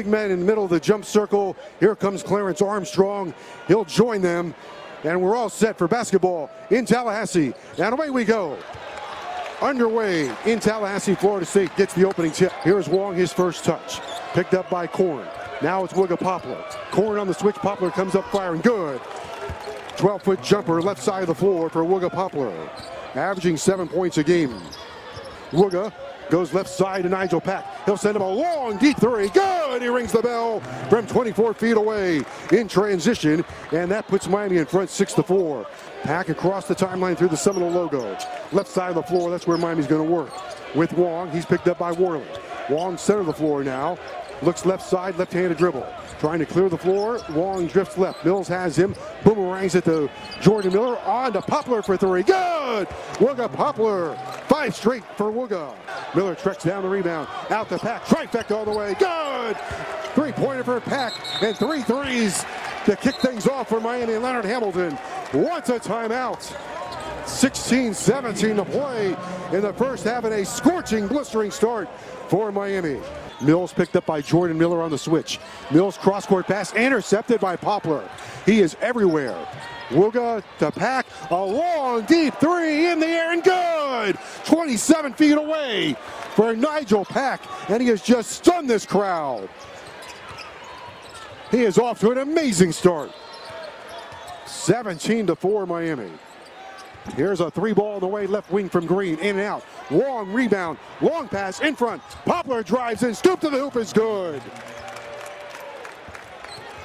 Big man in the middle of the jump circle. Here comes Clarence Armstrong. He'll join them. And we're all set for basketball in Tallahassee. And away we go underway in Tallahassee. Florida State gets the opening tip. Here's Wong, his first touch. Picked up by Corn. Now it's Wooga Poplar. Corn on the switch. Poplar comes up firing. Good. 12 foot jumper left side of the floor for Wooga Poplar. Averaging seven points a game. Wooga goes left side to Nigel Pack. He'll send him a long deep three. Good. He rings the bell from 24 feet away in transition. And that puts Miami in front 6 to 4. Pack across the timeline through the Seminole logo. Left side of the floor, that's where Miami's going to work. With Wong, he's picked up by Warley. Wong center of the floor now. Looks left side, left-handed dribble. Trying to clear the floor. Wong drifts left. Mills has him. Boomerangs it to Jordan Miller. On to Poplar for three. Good! Wooga Poplar. Five straight for Wooga. Miller treks down the rebound. Out the pack. Trifecta all the way. Good! Three-pointer for Pack. And three threes to kick things off for Miami. Leonard Hamilton wants a timeout. 16-17 to play in the first half and a scorching, blistering start for Miami. Mills picked up by Jordan Miller on the switch. Mills cross-court pass intercepted by Poplar. He is everywhere. Wooga to pack a long deep three in the air and good. 27 feet away for Nigel Pack, and he has just stunned this crowd. He is off to an amazing start. 17 to 4 Miami. Here's a three ball in the way, left wing from Green, in and out. Long rebound, long pass in front. Poplar drives in, scoop to the hoop is good.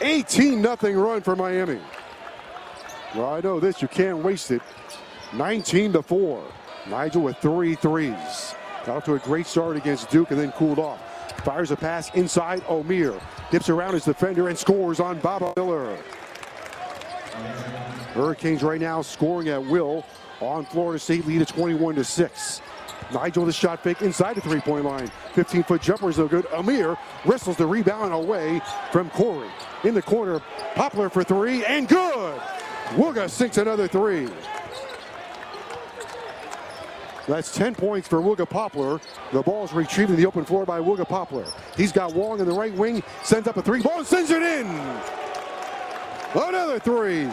18 nothing run for Miami. Well, I know this, you can't waste it. 19 to 4. Nigel with three threes. Got off to a great start against Duke and then cooled off. Fires a pass inside Omier. Dips around his defender and scores on Baba Miller. Hurricanes right now scoring at will on Florida State lead at 21 to 6. Nigel the shot fake inside the three-point line. 15-foot jumper is no good. Omier wrestles the rebound away from Corey. In the corner, Poplar for three and good. Wooga sinks another three. That's 10 points for Wooga Poplar. The ball is retrieved in the open floor by Wooga Poplar. He's got Wong in the right wing, sends up a three ball, sends it in. Another three.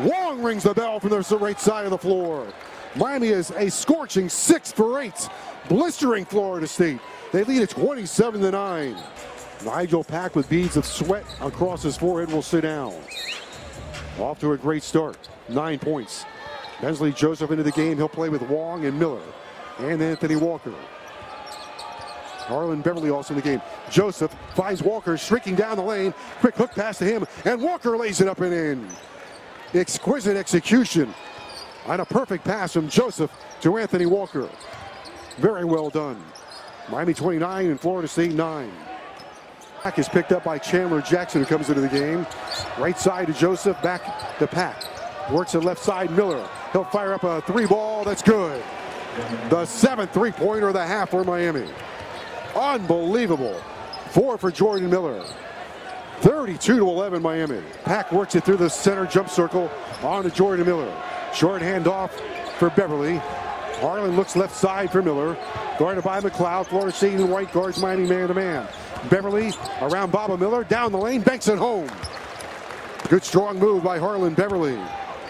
Wong rings the bell from the right side of the floor. Miami is a scorching six for eight, blistering Florida State. They lead at 27 to 9. Nigel Pack with beads of sweat across his forehead will sit down. Off to a great start. Nine points. Bensley Joseph into the game. He'll play with Wong and Miller and Anthony Walker. Harlond Beverly also in the game. Joseph finds Walker streaking down the lane. Quick hook pass to him, and Walker lays it up and in. Exquisite execution on a perfect pass from Joseph to Anthony Walker. Very well done. Miami 29 and Florida State 9. Pack is picked up by Chandler Jackson who comes into the game. Right side to Joseph, back to Pack. Works it left side, Miller. He'll fire up a three ball, that's good. The seventh three-pointer of the half for Miami. Unbelievable. Four for Jordan Miller. 32 to 11 Miami. Pack works it through the center jump circle on to Jordan Miller. Short handoff for Beverly. Harlond looks left side for Miller. Guarded by McLeod. Florida State in white guards Miami man to man. Beverly around Baba Miller. Down the lane. Banks it home. Good strong move by Harlond Beverly.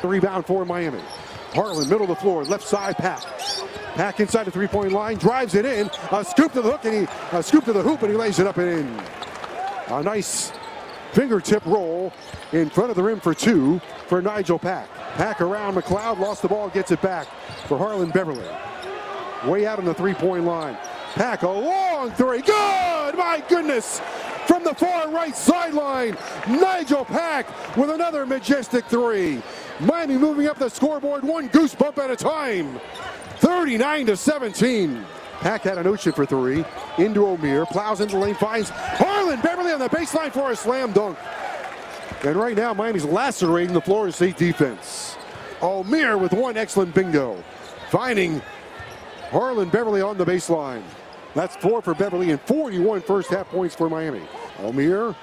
Rebound for Miami. Harlond middle of the floor. Left side Pack. Pack inside the three-point line. Drives it in. A scoop to the hook and he a scoop to the hoop and he lays it up and in. A nice fingertip roll in front of the rim for two for Nigel Pack. Pack around McLeod, lost the ball, gets it back for Harlond Beverly. Way out on the three-point line. Pack a long three. Good! My goodness! From the far right sideline, Nigel Pack with another majestic three. Miami moving up the scoreboard one goosebump at a time. 39 to 17. Pack had an ocean for three. Into Omier. Plows into the lane. Finds Harlond Beverly on the baseline for a slam dunk. And right now, Miami's lacerating the Florida State defense. Omier with one excellent bingo. Finding Harlond Beverly on the baseline. That's four for Beverly and 41 first half points for Miami. Omier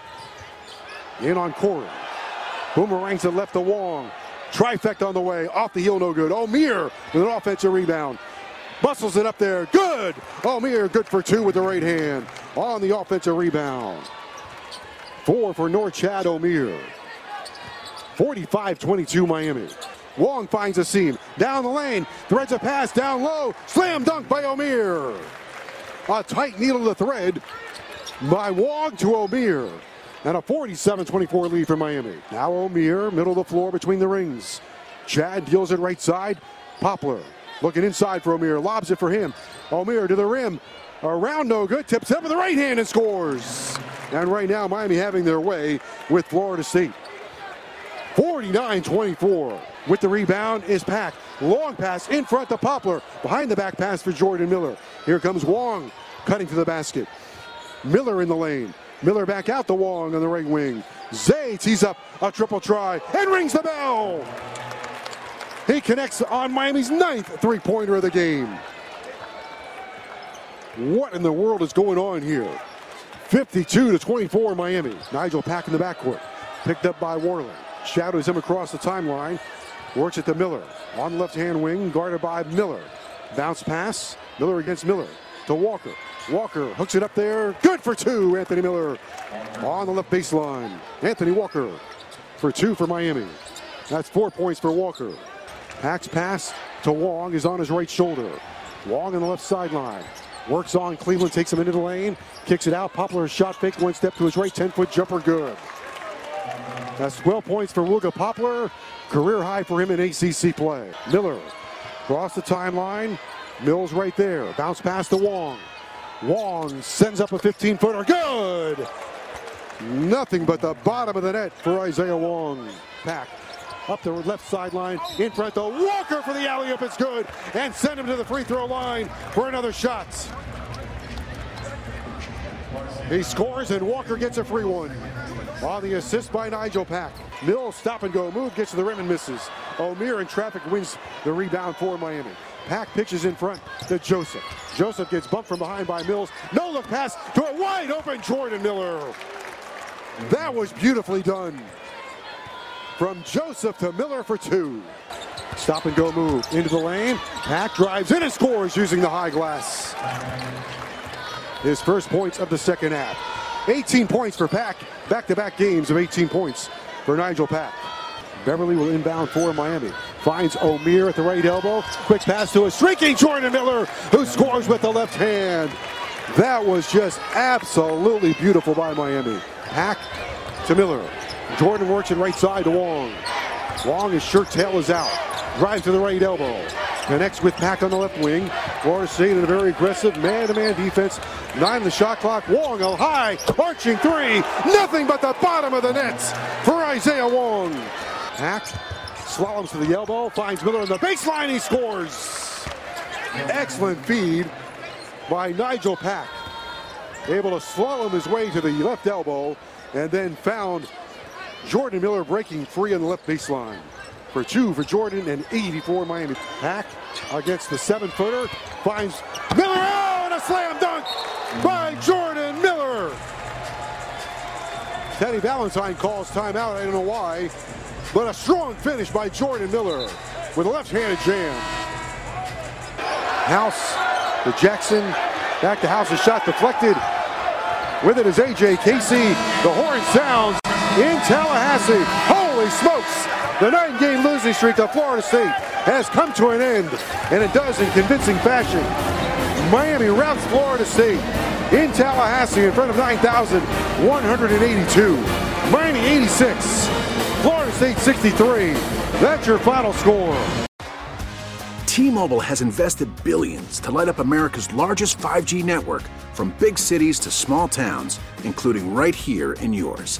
in on Corey. Boomerangs it left to Wong. Trifecta on the way. Off the heel, no good. Omier with an offensive rebound. Bustles it up there. Good. Omier good for two with the right hand. On the offensive rebound. Four for Norchad Omier. 45-22 Miami. Wong finds a seam. Down the lane. Threads a pass down low. Slam dunk by Omier. A tight needle to thread by Wong to Omier. And a 47-24 lead for Miami. Now Omier, middle of the floor between the rings. Chad deals it right side. Poplar looking inside for Omier. Lobs it for him. Omier to the rim. Around no good. Tips up with the right hand and scores. And right now Miami having their way with Florida State. 49-24. With the rebound is Pack. Long pass in front to Poplar. Behind the back pass for Jordan Miller. Here comes Wong cutting to the basket. Miller in the lane. Miller back out to Wong on the right wing. Zay tees up a triple try and rings the bell. He connects on Miami's ninth three-pointer of the game. What in the world is going on here? 52 to 24 Miami. Nigel Pack in the backcourt. Picked up by Warland. Shadows him across the timeline. Works it to Miller. On the left-hand wing, guarded by Miller. Bounce pass. Miller against Miller. To Walker. Walker hooks it up there. Good for two. Anthony Miller on the left baseline. Anthony Walker for two for Miami. That's four points for Walker. Pack's pass to Wong is on his right shoulder. Wong on the left sideline. Works on Cleveland, takes him into the lane, kicks it out. Poplar shot fake, one step to his right, 10 foot jumper, good. That's 12 points for Wooga Poplar. Career high for him in ACC play. Miller across the timeline. Mills right there. Bounce pass to Wong. Wong sends up a 15 footer. Good! Nothing but the bottom of the net for Isaiah Wong. Pack up the left sideline in front of Walker for the alley-oop. It's good. And send him to the free throw line for another shot. He scores and Walker gets a free one. On the assist by Nigel Pack. Mills stop and go move, gets to the rim and misses. Omier in traffic wins the rebound for Miami. Pack pitches in front to Joseph. Joseph gets bumped from behind by Mills. No look pass to a wide open Jordan Miller. That was beautifully done. From Joseph to Miller for two. Stop and go move into the lane. Pack drives in and scores using the high glass. His first points of the second half. 18 points for Pack. Back-to-back games of 18 points for Nigel Pack. Beverly will inbound for Miami. Finds Omier at the right elbow. Quick pass to a streaking Jordan Miller, who scores with the left hand. That was just absolutely beautiful by Miami. Pack to Miller. Jordan works it right side to Wong. Wong, his shirt tail is out. Drives to the right elbow. Connects with Pack on the left wing. Florida State in a very aggressive man-to-man defense. Nine the shot clock. Wong a high, arching three. Nothing but the bottom of the nets for Isaiah Wong. Pack slaloms to the elbow, finds Miller on the baseline, he scores. Excellent feed by Nigel Pack. Able to slalom his way to the left elbow and then found Jordan Miller breaking free on the left baseline. For two for Jordan and 84 Miami. Pack against the seven footer. Finds Miller. Oh, and a slam dunk by Jordan Miller. Teddy Valentine calls timeout. I don't know why. But a strong finish by Jordan Miller with a left-handed jam. House to Jackson. Back to House. A shot deflected. With it is A.J. Casey. The horn sounds in Tallahassee. Holy smokes! The nine-game losing streak of Florida State has come to an end, and it does in convincing fashion. Miami routs Florida State in Tallahassee in front of 9,182. Miami 86, Florida State 63. That's your final score. T-Mobile has invested billions to light up America's largest 5G network from big cities to small towns, including right here in yours.